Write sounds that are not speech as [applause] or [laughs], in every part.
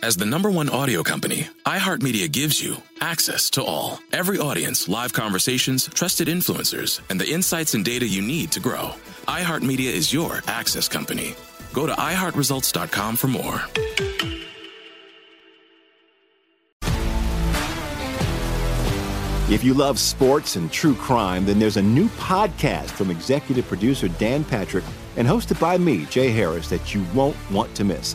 As the number one audio company, iHeartMedia gives you access to all. Every audience, live conversations, trusted influencers, and the insights and data you need to grow. iHeartMedia is your access company. Go to iHeartResults.com for more. If you love sports and true crime, then there's a new podcast from executive producer Dan Patrick and hosted by me, Jay Harris, that you won't want to miss.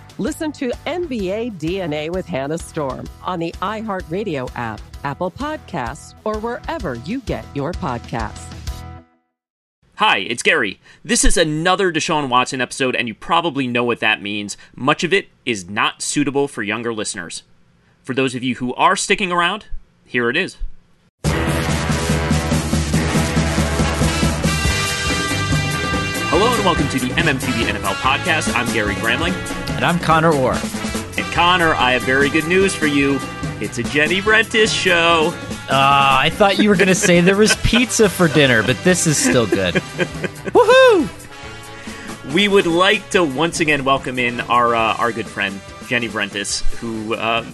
Listen to NBA DNA with Hannah Storm on the iHeartRadio app, Apple Podcasts, or wherever you get your podcasts. Hi, it's Gary. This is another Deshaun Watson episode, and you probably know what that means. Much of it is not suitable for younger listeners. For those of you who are sticking around, here it is. Hello and welcome to the MMQB NFL podcast. I'm Gary Gramling. And I'm Conor Orr. And Conor, I have very good news for you. It's a Jenny Vrentas show. Uh, I thought you were going to say there was [laughs] pizza for dinner, but this is still good. [laughs] Woohoo! We would like to once again welcome in our uh, our good friend Jenny Vrentas, who uh,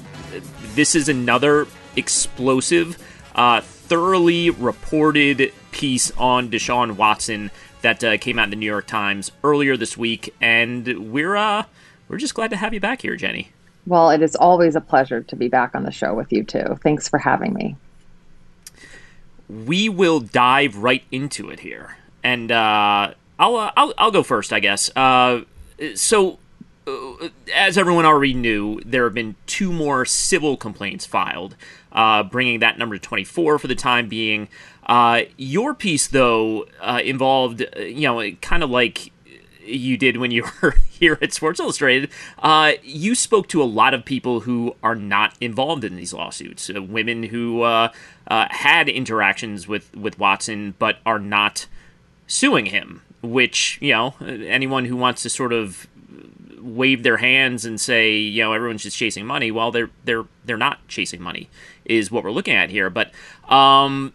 this is another explosive, uh, thoroughly reported piece on Deshaun Watson that uh, came out in the New York Times earlier this week, and we're uh, we're just glad to have you back here, Jenny. Well, it is always a pleasure to be back on the show with you too. Thanks for having me. We will dive right into it here, and uh, I'll, uh, I'll I'll go first, I guess. Uh, so. Uh, as everyone already knew, there have been two more civil complaints filed, uh, bringing that number to 24 for the time being. Uh, your piece, though, uh, involved, uh, you know, kind of like you did when you [laughs] were here at Sports Illustrated. Uh, you spoke to a lot of people who are not involved in these lawsuits, uh, women who uh, had interactions with, with Watson but are not suing him. Which you know, anyone who wants to sort of wave their hands and say, you know, everyone's just chasing money. Well, they're they're they're not chasing money, is what we're looking at here. But um,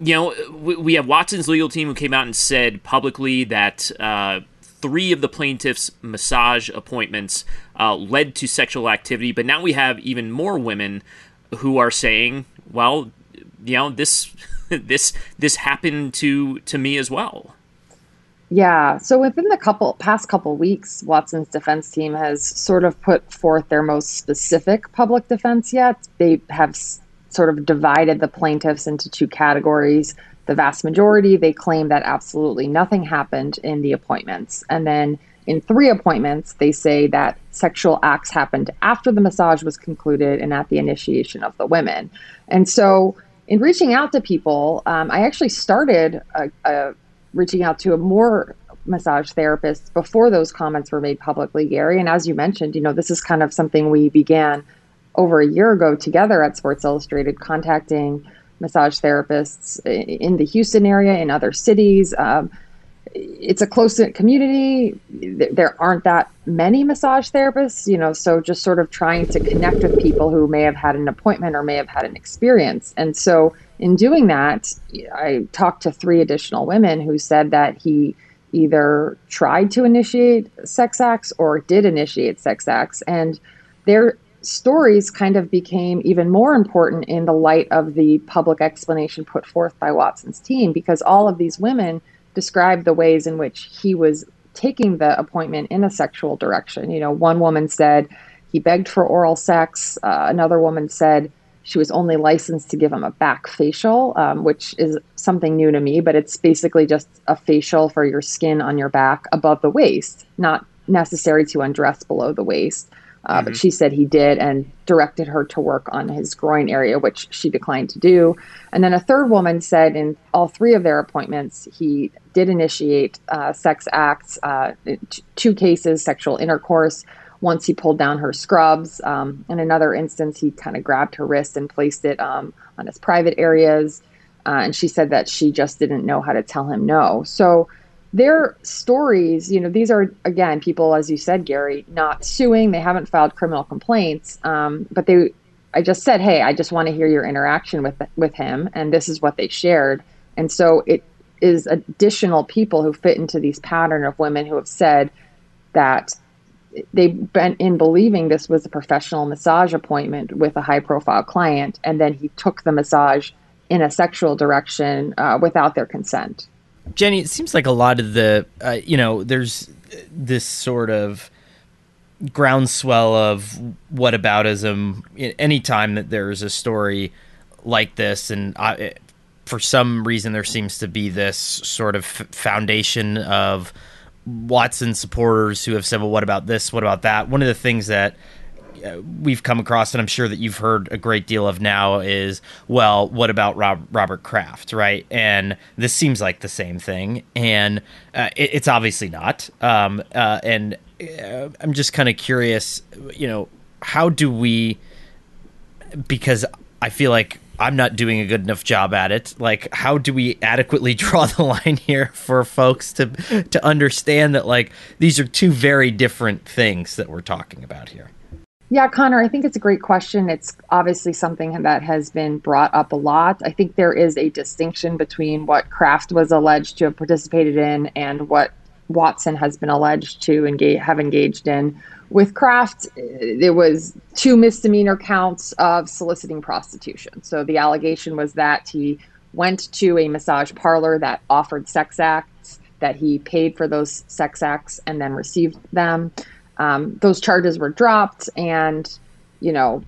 you know, we have Watson's legal team who came out and said publicly that uh, three of the plaintiffs' massage appointments uh, led to sexual activity, but now we have even more women who are saying, "Well, you know, this [laughs] this this happened to to me as well." Yeah. So within the couple past couple weeks, Watson's defense team has sort of put forth their most specific public defense yet. They have sort of divided the plaintiffs into two categories. The vast majority, they claim that absolutely nothing happened in the appointments. And then in three appointments, they say that sexual acts happened after the massage was concluded and at the initiation of the women. And so in reaching out to people, um, I actually started a, a reaching out to a more massage therapists before those comments were made publicly, Gary. And as you mentioned, you know, this is kind of something we began over a year ago together at Sports Illustrated, contacting massage therapists in the Houston area, in other cities. Um, it's a close knit community. There aren't that many massage therapists, you know, so just sort of trying to connect with people who may have had an appointment or may have had an experience. And so in doing that, I talked to three additional women who said that he either tried to initiate sex acts or did initiate sex acts. And their stories kind of became even more important in the light of the public explanation put forth by Watson's team because all of these women described the ways in which he was taking the appointment in a sexual direction. You know, one woman said he begged for oral sex, uh, another woman said she was only licensed to give him a back facial, um, which is something new to me, but it's basically just a facial for your skin on your back above the waist, not necessary to undress below the waist. Uh, mm-hmm. But she said he did and directed her to work on his groin area, which she declined to do. And then a third woman said in all three of their appointments, he did initiate uh, sex acts, uh, t- two cases, sexual intercourse, once he pulled down her scrubs. Um, in another instance, he kind of grabbed her wrist and placed it um, on his private areas. Uh, and she said that she just didn't know how to tell him no. So their stories, you know, these are, again, people, as you said, Gary, not suing. They haven't filed criminal complaints. Um, but they, I just said, hey, I just want to hear your interaction with, with him. And this is what they shared. And so it is additional people who fit into these pattern of women who have said that they've been in believing this was a professional massage appointment with a high profile client, and then he took the massage in a sexual direction uh, without their consent. Jenny, it seems like a lot of the, uh, you know, there's this sort of groundswell of whataboutism anytime that there's a story like this, and I, for some reason there seems to be this sort of foundation of Watson supporters who have said, well, what about this? What about that? One of the things that we've come across, and I'm sure that you've heard a great deal of now, is well, what about Rob, Robert Kraft, right? And this seems like the same thing, and uh, it, it's obviously not. Um, uh, and uh, I'm just kind of curious, you know, how do we? Because I feel like I'm not doing a good enough job at it. Like, how do we adequately [laughs] draw the line here for folks to to understand that like these are two very different things that we're talking about here? Yeah, Conor, I think it's a great question. It's obviously something that has been brought up a lot. I think there is a distinction between what Kraft was alleged to have participated in and what Watson has been alleged to engage, have engaged in. With Kraft, there was two misdemeanor counts of soliciting prostitution. So the allegation was that he went to a massage parlor that offered sex acts, that he paid for those sex acts and then received them. Um, those charges were dropped, and you know,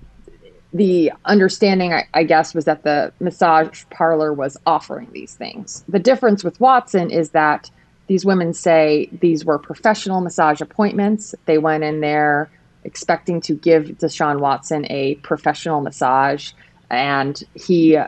the understanding, I, I, guess, was that the massage parlor was offering these things. The difference with Watson is that these women say these were professional massage appointments. They went in there expecting to give Deshaun Watson a professional massage, and he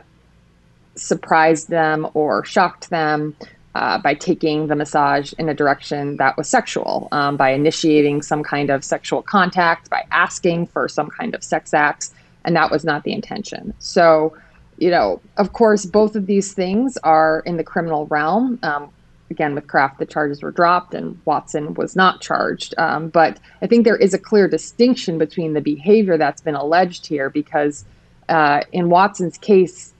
surprised them or shocked them uh, by taking the massage in a direction that was sexual, um, by initiating some kind of sexual contact, by asking for some kind of sex acts, and that was not the intention. So, you know, of course, both of these things are in the criminal realm. Um, again, with Kraft, the charges were dropped and Watson was not charged. Um, but I think there is a clear distinction between the behavior that's been alleged here because uh, in Watson's case,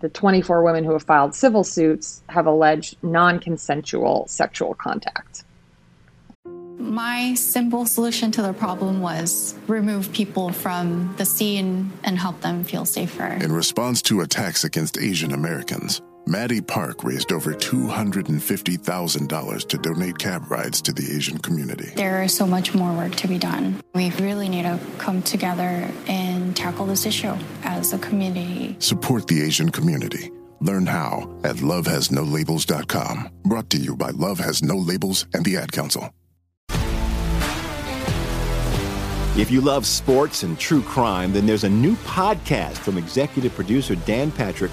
the 24 women who have filed civil suits have alleged non consensual sexual contact. My simple solution to the problem was remove people from the scene and help them feel safer. In response to attacks against Asian Americans, Maddie Park raised over $250,000 to donate cab rides to the Asian community. There is so much more work to be done. We really need to come together and tackle this issue as a community. Support the Asian community. Learn how at lovehasnolabels.com. Brought to you by Love Has No Labels and the Ad Council. If you love sports and true crime, then there's a new podcast from executive producer Dan Patrick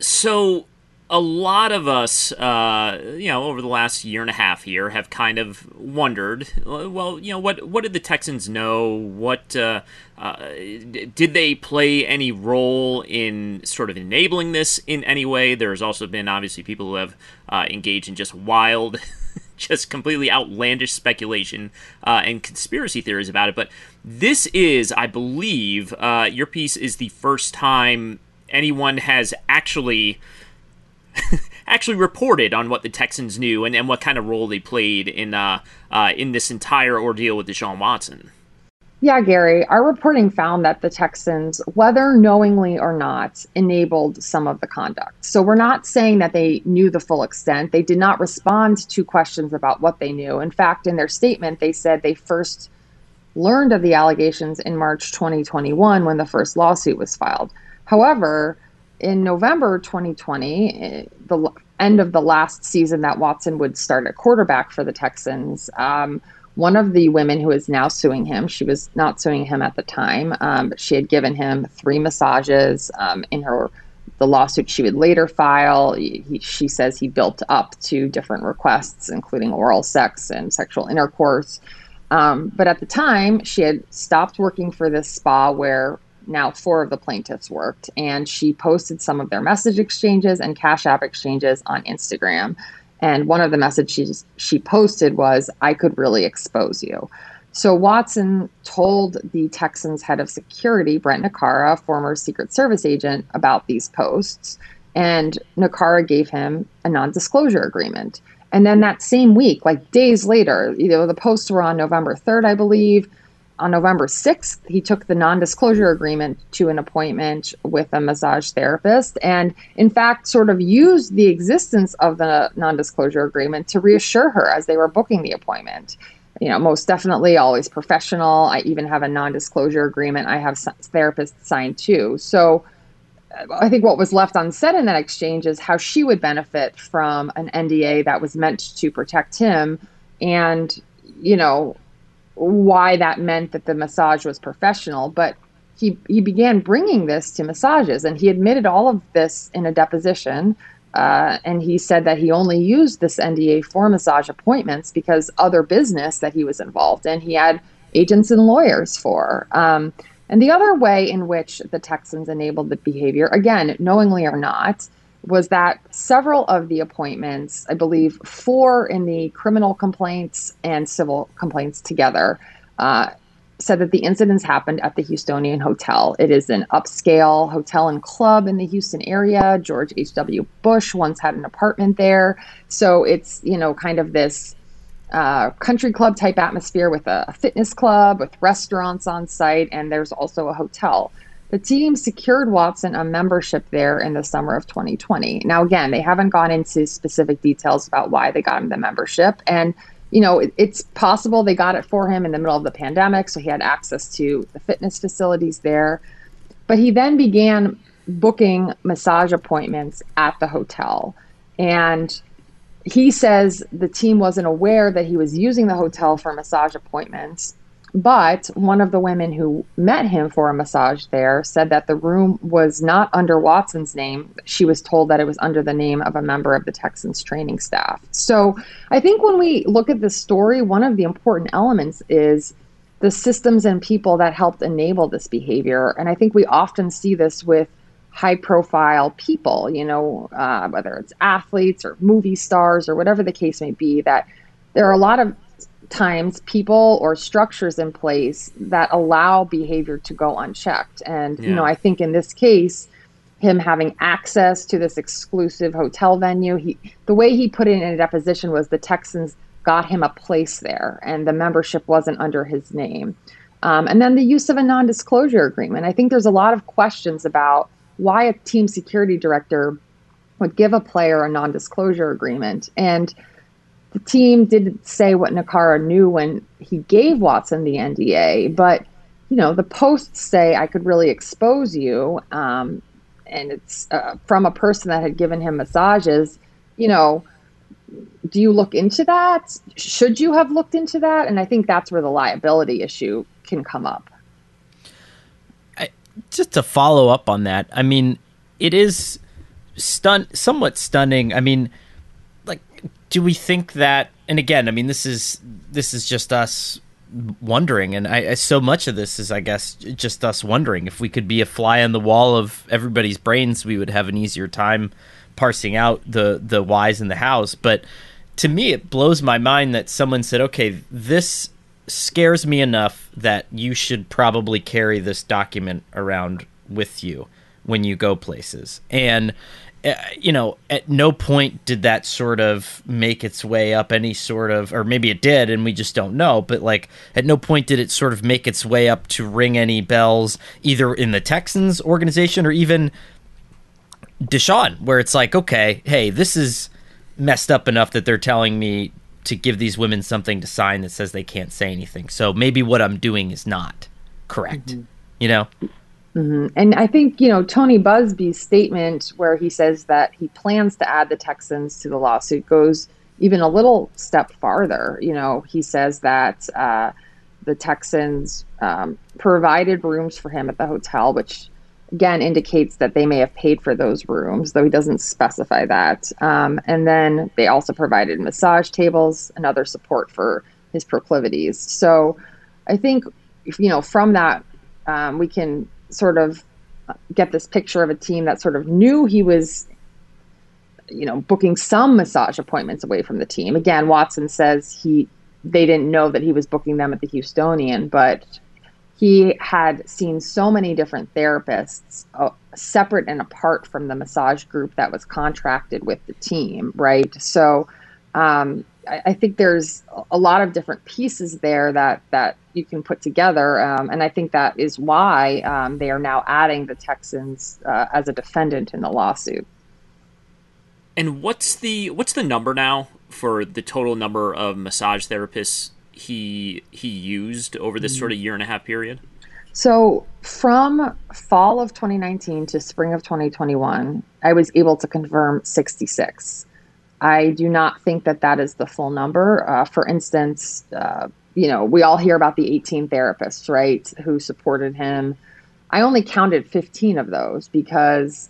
So, a lot of us, uh, you know, over the last year and a half here, have kind of wondered, well, you know, what what did the Texans know? What uh, uh, did they play any role in sort of enabling this in any way? There's also been obviously people who have uh, engaged in just wild. [laughs] just completely outlandish speculation uh, and conspiracy theories about it. But this is, I believe, uh, your piece is the first time anyone has actually [laughs] actually reported on what the Texans knew and, and what kind of role they played in uh, uh, in this entire ordeal with Deshaun Watson. Yeah, Gary, our reporting found that the Texans, whether knowingly or not, enabled some of the conduct. So we're not saying that they knew the full extent. They did not respond to questions about what they knew. In fact, in their statement, they said they first learned of the allegations in March 2021 when the first lawsuit was filed. However, in November 2020, eh, the end of the last season that Watson would start at quarterback for the Texans, um, one of the women who is now suing him, she was not suing him at the time, um, but she had given him three massages um, in her the lawsuit she would later file. He, she says he built up to different requests, including oral sex and sexual intercourse. Um, but at the time, she had stopped working for this spa where now four of the plaintiffs worked, and she posted some of their message exchanges and Cash App exchanges on Instagram. And one of the messages she posted was, I could really expose you. So Watson told the Texans head of security, Brent Naccara, former Secret Service agent, about these posts. And Naccara gave him a non disclosure agreement. And then that same week, like days later, you know, the posts were on November 3rd, I believe. On November 6th, he took the non disclosure agreement to an appointment with a massage therapist and, in fact, sort of used the existence of the non disclosure agreement to reassure her as they were booking the appointment. You know, most definitely always professional. I even have a non disclosure agreement I have therapists signed too. So, uh, I think what was left unsaid in that exchange is how she would benefit from an NDA that was meant to protect him and, you know, why that meant that the massage was professional. But he, he began bringing this to massages and he admitted all of this in a deposition. Uh, and he said that he only used this NDA for massage appointments because other business that he was involved in, he had agents and lawyers for. Um, and the other way in which the Texans enabled the behavior, again, knowingly or not, was that several of the appointments, I believe four in the criminal complaints and civil complaints together, uh, said that the incidents happened at the Houstonian Hotel. It is an upscale hotel and club in the Houston area. George H.W. Bush once had an apartment there. So it's, you know, kind of this uh, country club type atmosphere with a fitness club, with restaurants on site, and there's also a hotel. The team secured Watson a membership there in the summer of 2020. Now, again, they haven't gone into specific details about why they got him the membership. And, you know, it, it's possible they got it for him in the middle of the pandemic, so he had access to the fitness facilities there. But he then began booking massage appointments at the hotel. And he says the team wasn't aware that he was using the hotel for massage appointments. But one of the women who met him for a massage there said that the room was not under Watson's name. She was told that it was under the name of a member of the Texans training staff. So I think when we look at this story, one of the important elements is the systems and people that helped enable this behavior. And I think we often see this with high profile people, you know, uh, whether it's athletes or movie stars or whatever the case may be, that there are a lot of times people or structures in place that allow behavior to go unchecked. And, yeah. you know, I think in this case, him having access to this exclusive hotel venue, he the way he put it in a deposition was the Texans got him a place there and the membership wasn't under his name. Um, and then the use of a non disclosure agreement. I think there's a lot of questions about why a team security director would give a player a non-disclosure agreement. And the team didn't say what Naccara knew when he gave Watson the NDA, but you know the posts say I could really expose you, um, and it's uh, from a person that had given him massages. You know, do you look into that? Should you have looked into that? And I think that's where the liability issue can come up just to follow up on that, I mean, it is stun somewhat stunning. I mean, do we think that? And again, I mean, this is this is just us wondering, and I, so much of this is, I guess, just us wondering if we could be a fly on the wall of everybody's brains, we would have an easier time parsing out the the whys in the house. But to me, it blows my mind that someone said, "Okay, this scares me enough that you should probably carry this document around with you when you go places. And you know, at no point did that sort of make its way up any sort of, or maybe it did, and we just don't know. But like, at no point did it sort of make its way up to ring any bells, either in the Texans organization or even Deshaun, where it's like, okay, hey, this is messed up enough that they're telling me to give these women something to sign that says they can't say anything. So maybe what I'm doing is not correct. Mm-hmm. You know? Mm-hmm. And I think, you know, Tony Buzbee's statement where he says that he plans to add the Texans to the lawsuit goes even a little step farther. You know, he says that uh, the Texans um, provided rooms for him at the hotel, which again indicates that they may have paid for those rooms, though he doesn't specify that. Um, and then they also provided massage tables and other support for his proclivities. So I think, you know, from that, um, we can sort of get this picture of a team that sort of knew he was you know booking some massage appointments away from the team again watson says he they didn't know that he was booking them at the houstonian but he had seen so many different therapists uh, separate and apart from the massage group that was contracted with the team, right? So um, I, I think there's a lot of different pieces there that that you can put together, um, and I think that is why um, they are now adding the Texans uh, as a defendant in the lawsuit. And what's the what's the number now for the total number of massage therapists he he used over this sort of year and a half period? So from fall of 2019 to spring of 2021, I was able to confirm 66. I do not think that that is the full number. Uh, for instance, uh, you know, we all hear about the 18 therapists, right, who supported him. I only counted 15 of those because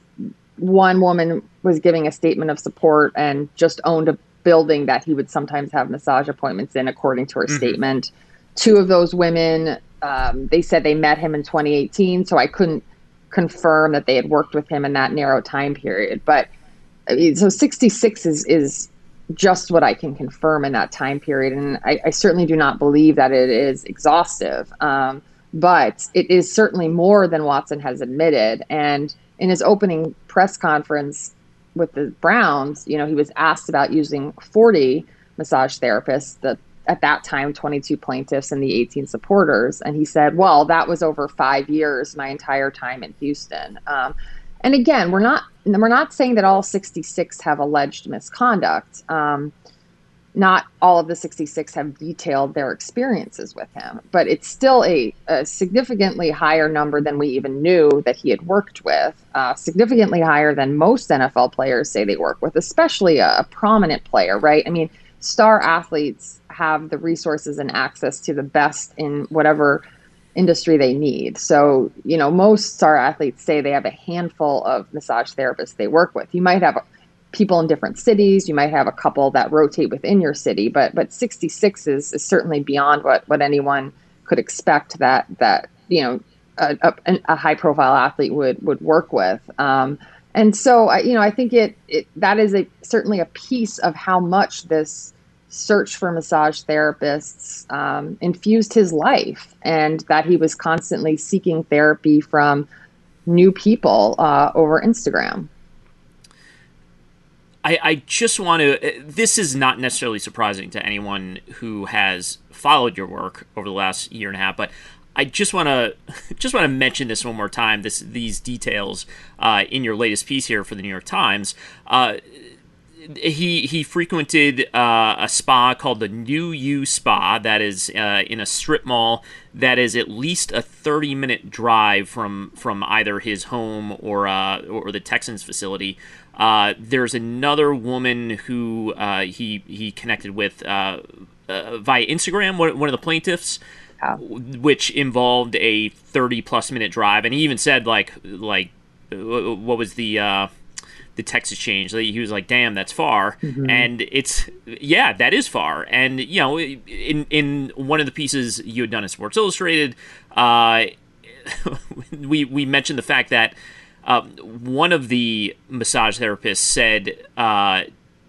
one woman was giving a statement of support and just owned a building that he would sometimes have massage appointments in, according to her mm-hmm. statement. Two of those women, um, they said they met him in 2018, so I couldn't confirm that they had worked with him in that narrow time period. But so 66 is is just what I can confirm in that time period, and I, I certainly do not believe that it is exhaustive. Um, but it is certainly more than Watson has admitted. And in his opening press conference with the Browns, you know, he was asked about using 40 massage therapists. The at that time 22 plaintiffs and the 18 supporters and he said well that was over five years my entire time in houston um, and again, we're not we're not saying that all 66 have alleged misconduct. Um, not all of the 66 have detailed their experiences with him, but it's still a, a significantly higher number than we even knew that he had worked with. Uh, significantly higher than most NFL players say they work with, especially a, a prominent player, right? I mean, star athletes have the resources and access to the best in whatever industry they need. So, you know, most star athletes say they have a handful of massage therapists they work with. You might have people in different cities, you might have a couple that rotate within your city, but but 66 is, is certainly beyond what what anyone could expect that that, you know, a, a, a high profile athlete would would work with. Um, and so, I, you know, I think it, it that is a certainly a piece of how much this search for massage therapists um, infused his life and that he was constantly seeking therapy from new people uh, over Instagram. I, I just want to. This is not necessarily surprising to anyone who has followed your work over the last year and a half, but I just want to [laughs] just want to mention this one more time. This these details uh, in your latest piece here for the New York Times. Uh, he he frequented uh, a spa called the New You Spa that is uh, in a strip mall that is at least a 30 minute drive from from either his home or uh, or the Texans facility. Uh, there's another woman who uh, he he connected with uh, via Instagram. One, one of the plaintiffs. Which involved a 30 plus minute drive, and he even said like like what was the the text exchange. He was like, "Damn, that's far," mm-hmm. and it's yeah, that is far. And you know, in in one of the pieces you had done in Sports Illustrated, uh, [laughs] we we mentioned the fact that uh, one of the massage therapists said uh,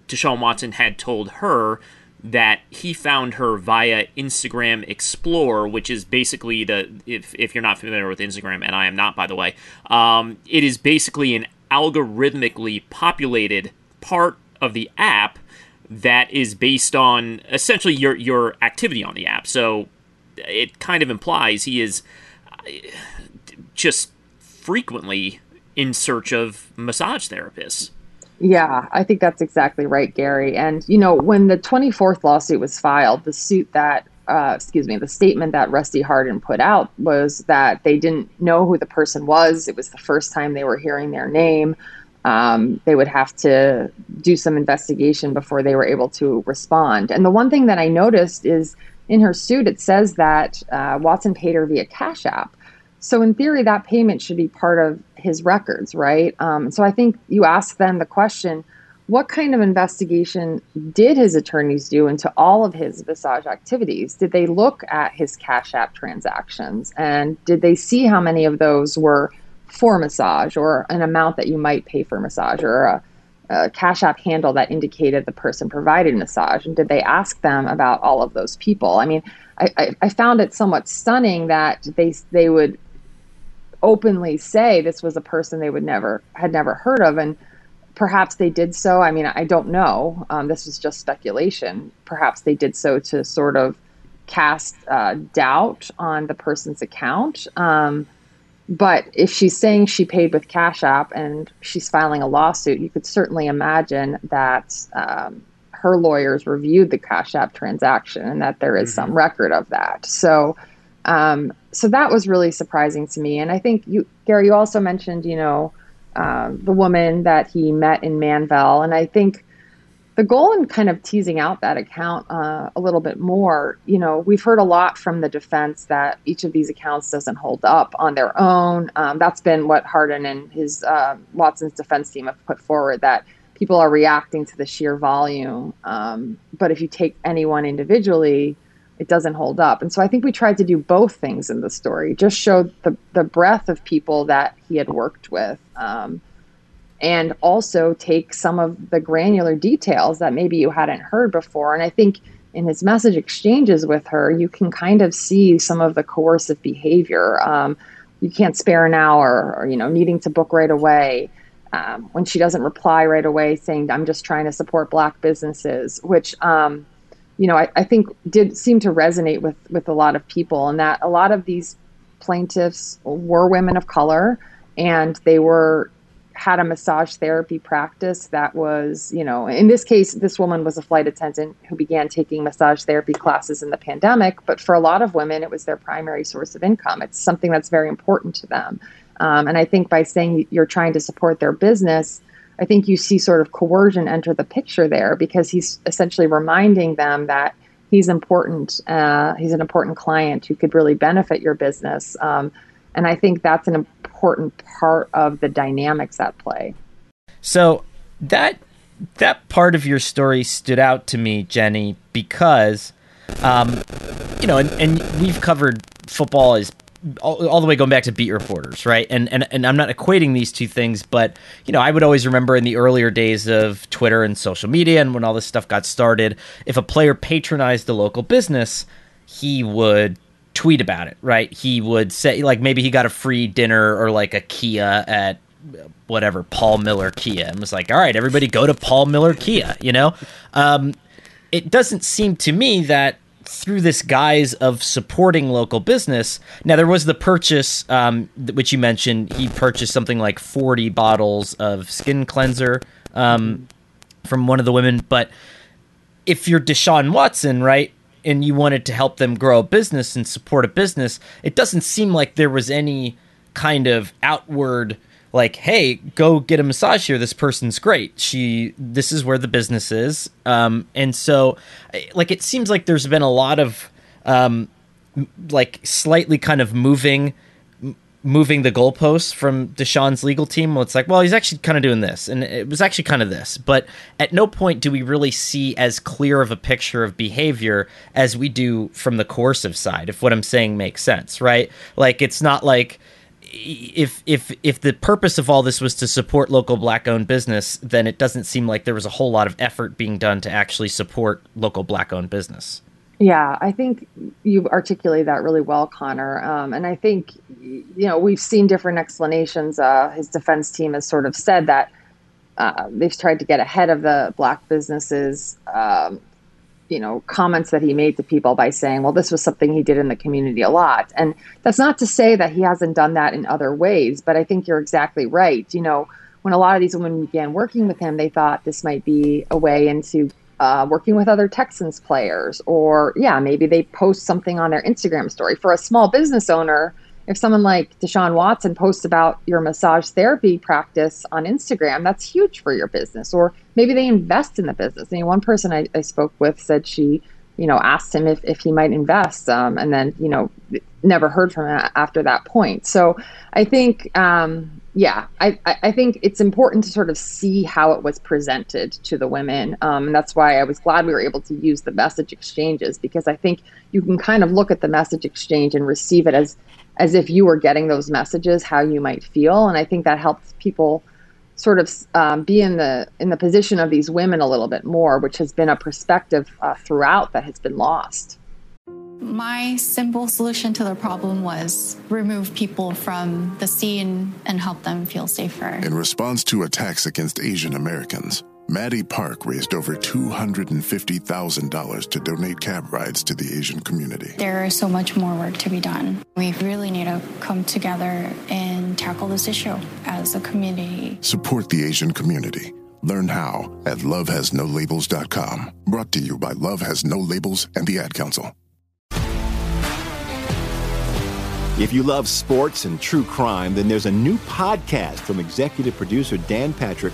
Deshaun Watson had told her that he found her via Instagram Explore, which is basically the if if you're not familiar with Instagram, and I am not, by the way, um, it is basically an algorithmically populated part of the app that is based on essentially your your activity on the app. So it kind of implies he is uh, just frequently in search of massage therapists. Yeah, I think that's exactly right, Gary. And you know, when the 24th lawsuit was filed, the suit that uh, excuse me, the statement that Rusty Hardin put out was that they didn't know who the person was. It was the first time they were hearing their name. Um, they would have to do some investigation before they were able to respond. And the one thing that I noticed is in her suit, it says that uh, Watson paid her via Cash App. So in theory, that payment should be part of his records, right? Um, so I think you ask them the question what kind of investigation did his attorneys do into all of his massage activities? Did they look at his Cash App transactions and did they see how many of those were for massage or an amount that you might pay for massage or a, a Cash App handle that indicated the person provided massage? And did they ask them about all of those people? I mean, I, I, I found it somewhat stunning that they they would openly say this was a person they would never had never heard of and perhaps they did so. I mean, I don't know. Um, this was just speculation. Perhaps they did so to sort of cast uh, doubt on the person's account. Um, but if she's saying she paid with Cash App and she's filing a lawsuit, you could certainly imagine that um, her lawyers reviewed the Cash App transaction and that there is mm-hmm. some record of that. So, um, so that was really surprising to me. And I think you, Gary, you also mentioned, you know, uh, the woman that he met in Manvel, and I think the goal in kind of teasing out that account uh, a little bit more, you know, we've heard a lot from the defense that each of these accounts doesn't hold up on their own. Um, that's been what Hardin and his uh, Watson's defense team have put forward that people are reacting to the sheer volume. Um, but if you take anyone individually, it doesn't hold up. And so I think we tried to do both things in the story, just show the, the breadth of people that he had worked with. Um, and also take some of the granular details that maybe you hadn't heard before. And I think in his message exchanges with her, you can kind of see some of the coercive behavior. Um, you can't spare an hour, or you know, needing to book right away. Um, when she doesn't reply right away, saying "I'm just trying to support Black businesses," which um, you know I, I think did seem to resonate with with a lot of people, and that a lot of these plaintiffs were women of color, and they were had a massage therapy practice that was, you know, in this case, this woman was a flight attendant who began taking massage therapy classes in the pandemic. But for a lot of women, it was their primary source of income. It's something that's very important to them. Um, and I think by saying you're trying to support their business, I think you see sort of coercion enter the picture there because he's essentially reminding them that he's important. Uh, he's an important client who could really benefit your business. Um, and I think that's an important part of the dynamics at play. So that that part of your story stood out to me, Jenny, because um, you know, and, and we've covered football as all, all, the way going back to beat reporters, right? And, and and I'm not equating these two things, but you know, I would always remember in the earlier days of Twitter and social media, and when all this stuff got started, if a player patronized a local business, he would tweet about it, right? He would say like maybe he got a free dinner or like a Kia at whatever Paul Miller Kia and was like, "All right, everybody go to Paul Miller Kia," you know? Um, it doesn't seem to me that through this guise of supporting local business. Now there was the purchase, um, which you mentioned. He purchased something like forty bottles of skin cleanser um, from one of the women. But if you're Deshaun Watson, right? and you wanted to help them grow a business and support a business, it doesn't seem like there was any kind of outward like hey go get a massage here this person's great she this is where the business is um and so like it seems like there's been a lot of um like slightly kind of moving moving the goalposts from Deshaun's legal team. It's like, well, he's actually kind of doing this, and it was actually kind of this. But at no point do we really see as clear of a picture of behavior as we do from the coercive side. If what I'm saying makes sense, right? Like, it's not like if if if the purpose of all this was to support local black owned business, then it doesn't seem like there was a whole lot of effort being done to actually support local black owned business. Yeah, I think you articulate that really well, Conor. Um, and I think, you know, we've seen different explanations. Uh, his defense team has sort of said that uh, they've tried to get ahead of the black businesses, um, you know, comments that he made to people by saying, well, this was something he did in the community a lot. And that's not to say that he hasn't done that in other ways, but I think you're exactly right. You know, when a lot of these women began working with him, they thought this might be a way into uh, working with other Texans players, or yeah, maybe they post something on their Instagram story. For a small business owner, if someone like Deshaun Watson posts about your massage therapy practice on Instagram, that's huge for your business. Or maybe they invest in the business. I mean, one person I, I spoke with said she, you know, asked him if, if he might invest, um, and then you know, never heard from him after that point. So I think um, yeah, I, I think it's important to sort of see how it was presented to the women. Um, and that's why I was glad we were able to use the message exchanges because I think you can kind of look at the message exchange and receive it as as if you were getting those messages, how you might feel. And I think that helps people sort of um, be in the in the position of these women a little bit more, which has been a perspective uh, throughout that has been lost. My simple solution to the problem was remove people from the scene and help them feel safer. In response to attacks against Asian Americans, Maddie Park raised over $250,000 to donate cab rides to the Asian community. There is so much more work to be done. We really need to come together and tackle this issue as a community. Support the Asian community. Learn how at lovehasnolabels.com. Brought to you by Love Has No Labels and the Ad Council. If you love sports and true crime, then there's a new podcast from executive producer Dan Patrick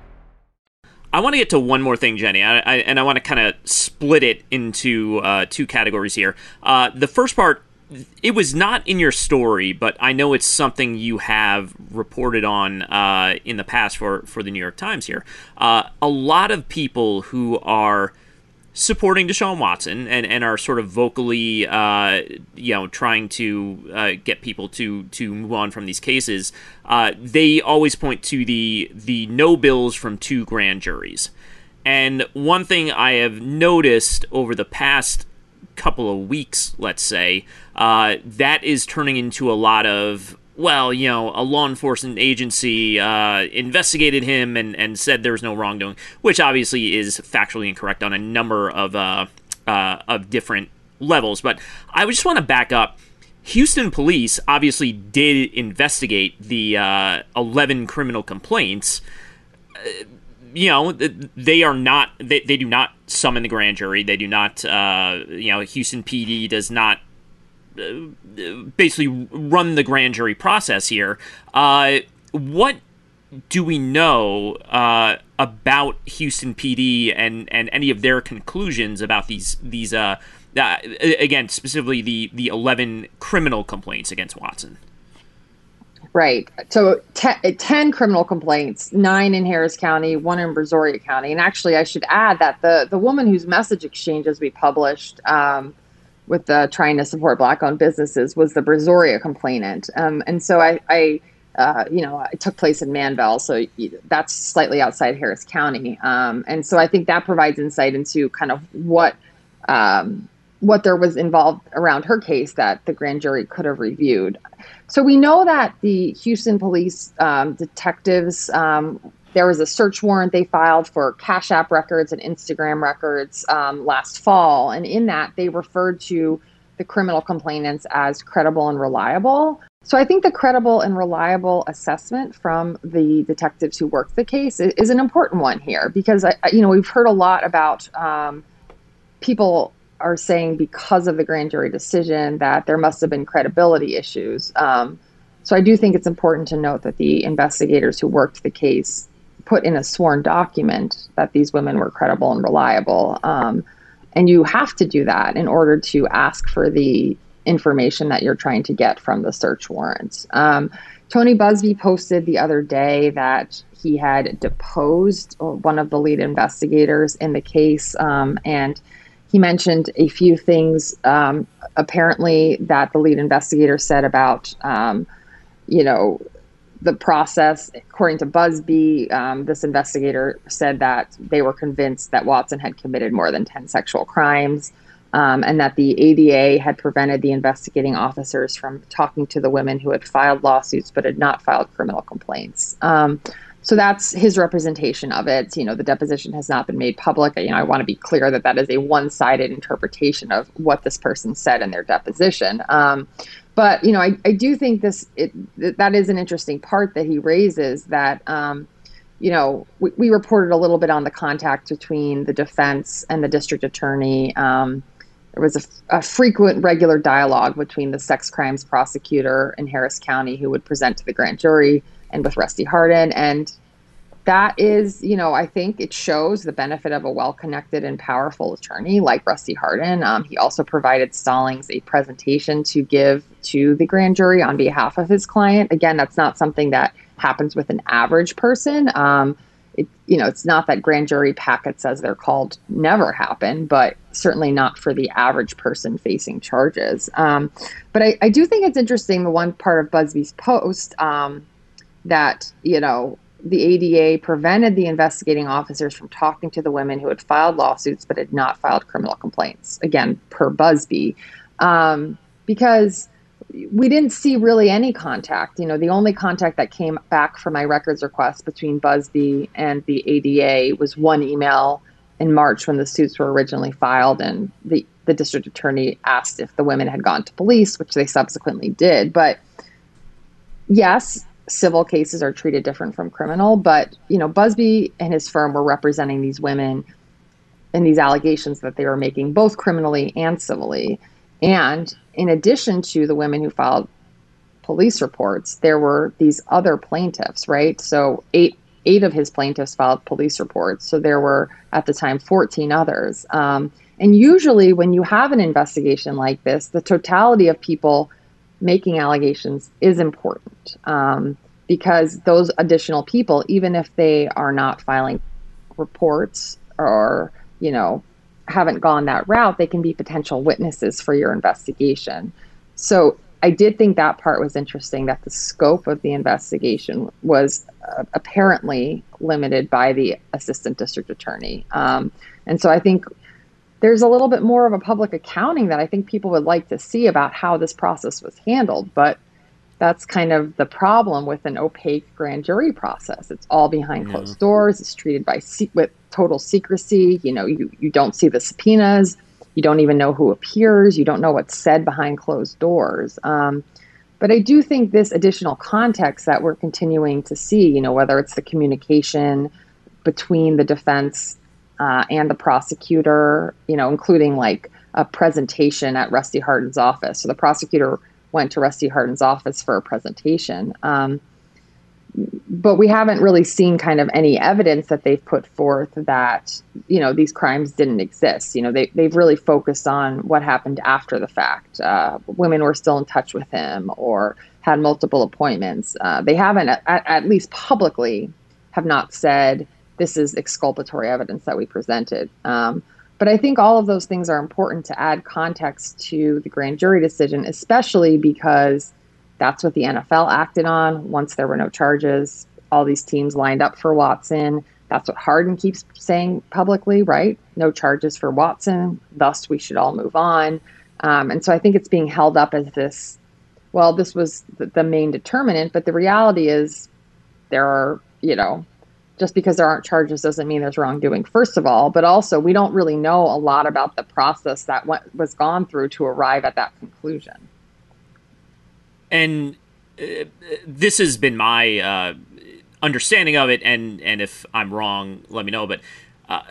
I want to get to one more thing, Jenny, I, I, and I want to kind of split it into uh, two categories here. Uh, the first part, it was not in your story, but I know it's something you have reported on uh, in the past for, for the New York Times here. Uh, a lot of people who are supporting Deshaun Watson and, and are sort of vocally, uh, you know, trying to uh, get people to to move on from these cases, uh, they always point to the the no bills from two grand juries. And one thing I have noticed over the past couple of weeks, let's say, uh, that is turning into a lot of well, you know, a law enforcement agency uh, investigated him and, and said there was no wrongdoing, which obviously is factually incorrect on a number of uh, uh, of different levels. But I just want to back up. Houston police obviously did investigate the uh, 11 criminal complaints. Uh, you know, they are not, they, they do not summon the grand jury. They do not, uh, you know, Houston PD does not basically run the grand jury process here. Uh, what do we know uh, about Houston PD and, and any of their conclusions about these these uh, uh, again specifically the the eleven criminal complaints against Watson? Right. So te- 10 criminal complaints, nine in Harris County, one in Brazoria County. And actually, I should add that the, the woman whose message exchanges we published um, with the trying to support black owned businesses was the Brazoria complainant. Um, and so I, I uh, you know, it took place in Manvel, so that's slightly outside Harris County. Um, and so I think that provides insight into kind of what um, what there was involved around her case that the grand jury could have reviewed. So we know that the Houston police um, detectives, um, there was a search warrant they filed for Cash App records and Instagram records um, last fall. And in that, they referred to the criminal complainants as credible and reliable. So I think the credible and reliable assessment from the detectives who worked the case is, is an important one here because, I, you know, we've heard a lot about um, people are saying because of the grand jury decision that there must have been credibility issues. Um, so I do think it's important to note that the investigators who worked the case put in a sworn document that these women were credible and reliable. Um, and you have to do that in order to ask for the information that you're trying to get from the search warrants. Um, Tony Buzbee posted the other day that he had deposed one of the lead investigators in the case um, and he mentioned a few things, um, apparently, that the lead investigator said about, um, you know, the process. According to Buzbee, um, this investigator said that they were convinced that Watson had committed more than 10 sexual crimes. Um, and that the ADA had prevented the investigating officers from talking to the women who had filed lawsuits but had not filed criminal complaints. Um, so that's his representation of it. You know, the deposition has not been made public. You know, I want to be clear that that is a one-sided interpretation of what this person said in their deposition. Um, but you know, I, I do think this it, that is an interesting part that he raises. That um, you know, we, we, reported a little bit on the contact between the defense and the district attorney. Um, there was a, a, frequent, regular dialogue between the sex crimes prosecutor in Harris County, who would present to the grand jury and with Rusty Hardin. And that is, you know, I think it shows the benefit of a well connected and powerful attorney like Rusty Hardin. Um, he also provided Stallings a presentation to give to the grand jury on behalf of his client. Again, that's not something that happens with an average person. Um, it, you know, it's not that grand jury packets, as they're called, never happen, but certainly not for the average person facing charges. Um, but I, I, do think it's interesting the one part of Buzbee's post um, that, you know, the ADA prevented the investigating officers from talking to the women who had filed lawsuits but had not filed criminal complaints. Again, per Buzbee, um, because we didn't see really any contact. You know, the only contact that came back from my records request between Buzbee and the ADA was one email in March when the suits were originally filed, and the the district attorney asked if the women had gone to police, which they subsequently did. But yes, civil cases are treated different from criminal, but you know, Buzbee and his firm were representing these women in these allegations that they were making both criminally and civilly. And in addition to the women who filed police reports, there were these other plaintiffs, right? So eight eight of his plaintiffs filed police reports. So there were at the time 14 others. Um, and usually, when you have an investigation like this, the totality of people making allegations is important um, because those additional people, even if they are not filing reports or, you know, haven't gone that route, they can be potential witnesses for your investigation. So I did think that part was interesting that the scope of the investigation was uh, apparently limited by the assistant district attorney. Um, and so I think there's a little bit more of a public accounting that I think people would like to see about how this process was handled. But that's kind of the problem with an opaque grand jury process. It's all behind yeah. closed doors. It's treated by with total secrecy. You know, you, you don't see the subpoenas. You don't even know who appears. You don't know what's said behind closed doors. Um, but I do think this additional context that we're continuing to see, you know, whether it's the communication between the defense uh, and the prosecutor, you know, including like a presentation at Rusty Hardin's office. So the prosecutor went to Rusty Hardin's office for a presentation. Um, but we haven't really seen kind of any evidence that they've put forth that you know these crimes didn't exist. You know, they they've really focused on what happened after the fact. Uh, women were still in touch with him or had multiple appointments. Uh, they haven't, at, at least publicly, have not said this is exculpatory evidence that we presented. Um, but I think all of those things are important to add context to the grand jury decision, especially because that's what the NFL acted on once there were no charges. All these teams lined up for Watson. That's what Hardin keeps saying publicly, right? No charges for Watson. Thus, we should all move on. Um, and so I think it's being held up as this well, this was the, the main determinant, but the reality is there are, you know, just because there aren't charges doesn't mean there's wrongdoing, first of all, but also we don't really know a lot about the process that went, was gone through to arrive at that conclusion. And uh, this has been my uh, understanding of it, and, and if I'm wrong, let me know. But uh,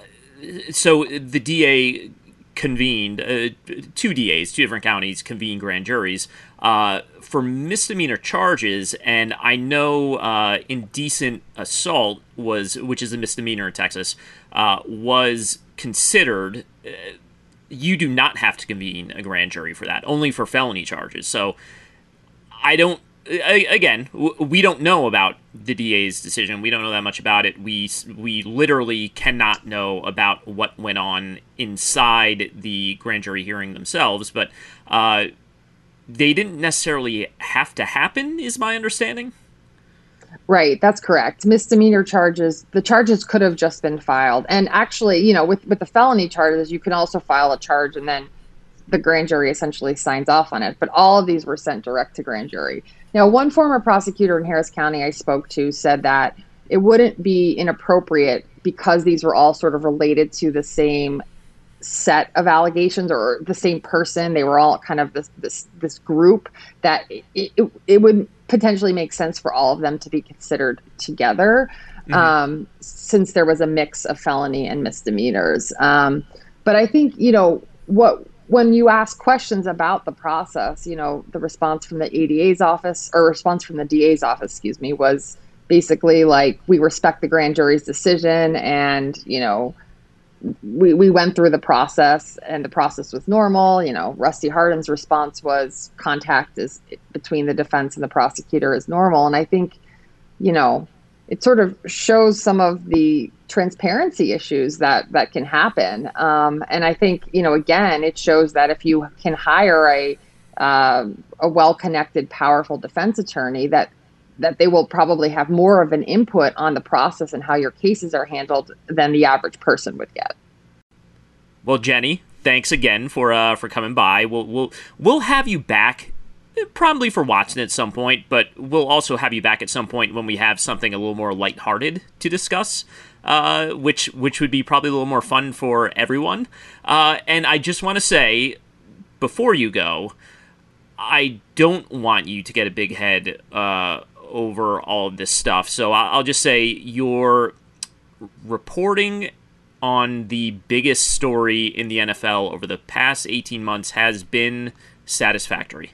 so the DA convened, uh, two DAs, two different counties convened grand juries uh, for misdemeanor charges, and I know uh, indecent assault was, which is a misdemeanor in Texas, uh, was considered. Uh, you do not have to convene a grand jury for that, only for felony charges. So I don't again, we don't know about the DA's decision. We don't know that much about it. We we literally cannot know about what went on inside the grand jury hearing themselves. But uh, they didn't necessarily have to happen, is my understanding. Right, that's correct. Misdemeanor charges, the charges could have just been filed. And actually, you know, with with the felony charges, you can also file a charge and then the grand jury essentially signs off on it. But all of these were sent direct to grand jury. Now, one former prosecutor in Harris County I spoke to said that it wouldn't be inappropriate because these were all sort of related to the same set of allegations or the same person. They were all kind of this this this group that it, it, it would potentially make sense for all of them to be considered together, mm-hmm. um, since there was a mix of felony and misdemeanors. Um, but I think you know what when you ask questions about the process, you know, the response from the ADA's office or response from the DA's office, excuse me, was basically like, we respect the grand jury's decision and, you know, we, we went through the process and the process was normal. You know, Rusty Hardin's response was contact is between the defense and the prosecutor is normal. And I think, you know, it sort of shows some of the transparency issues that that can happen. Um, and I think you know again, it shows that if you can hire a uh, a well-connected, powerful defense attorney, that that they will probably have more of an input on the process and how your cases are handled than the average person would get. Well, Jenny, thanks again for uh, for coming by. We'll we'll we'll have you back probably for Watson at some point, but we'll also have you back at some point when we have something a little more lighthearted to discuss, uh, which which would be probably a little more fun for everyone. Uh, and I just want to say before you go, I don't want you to get a big head uh, over all of this stuff. So I'll just say your reporting on the biggest story in the NFL over the past 18 months has been satisfactory.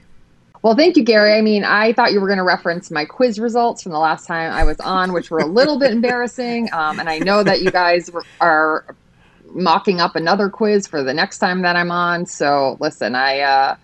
Well, thank you, Gary. I mean, I thought you were going to reference my quiz results from the last time I was on, which were a little bit embarrassing. Um, and I know that you guys are mocking up another quiz for the next time that I'm on. So, listen, I uh,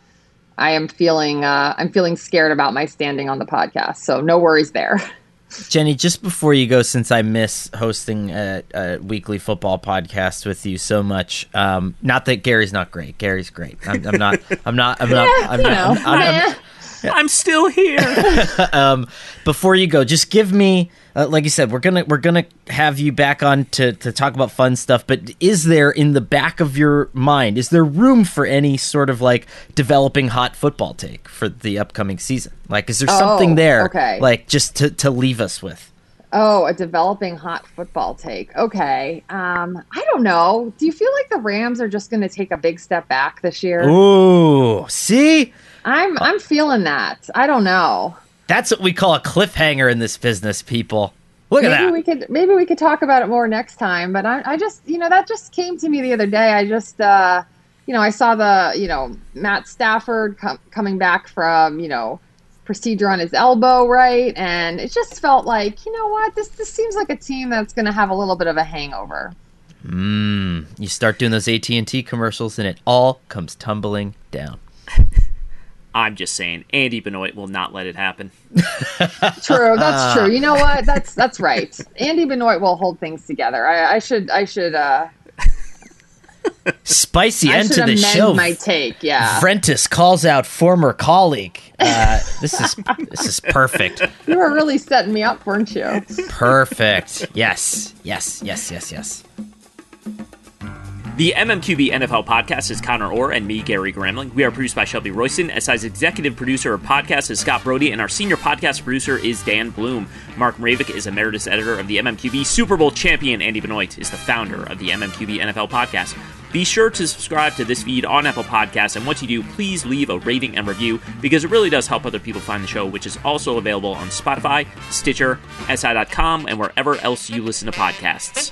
I am feeling uh, I'm feeling scared about my standing on the podcast. So, no worries there. [laughs] Jenny, just before you go, since I miss hosting a, a weekly football podcast with you so much, um, not that Gary's not great. Gary's great. I'm, I'm not. I'm not. I'm not. I'm [laughs] not. I'm, I'm, I'm, I'm still here. [laughs] um, before you go, just give me, uh, like you said, we're gonna we're gonna have you back on to to talk about fun stuff. But is there in the back of your mind, is there room for any sort of like developing hot football take for the upcoming season? Like, is there oh, something there, okay. like just to to leave us with? Oh, a developing hot football take. Okay. Um, I don't know. Do you feel like the Rams are just going to take a big step back this year? Ooh, see? I'm I'm feeling that. I don't know. That's what we call a cliffhanger in this business, people. Look maybe at that. we could maybe we could talk about it more next time. But I, I just you know that just came to me the other day. I just uh, you know I saw the you know Matt Stafford com- coming back from you know procedure on his elbow right, and it just felt like, you know what, this this seems like a team that's going to have a little bit of a hangover. Mm, you start doing those AT and T commercials, and it all comes tumbling down. I'm just saying, Andy Benoit will not let it happen. [laughs] true, that's true. You know what? That's that's right. Andy Benoit will hold things together. I, I should I should uh Spicy I end should to the show. my take. Yeah, Vrentas calls out former colleague. Uh, this is this is perfect. you were really setting me up, weren't you? Perfect. Yes. Yes. Yes. Yes. Yes. The MMQB NFL podcast is Conor Orr and me, Gary Gramling. We are produced by Shelby Royston. SI's executive producer of podcast is Scott Brody, and our senior podcast producer is Dan Bloom. Mark Mravic is emeritus editor of the MMQB. Super Bowl champion Andy Benoit is the founder of the MMQB NFL podcast. Be sure to subscribe to this feed on Apple Podcasts, and once you do, please leave a rating and review because it really does help other people find the show, which is also available on Spotify, Stitcher, SI.com, and wherever else you listen to podcasts.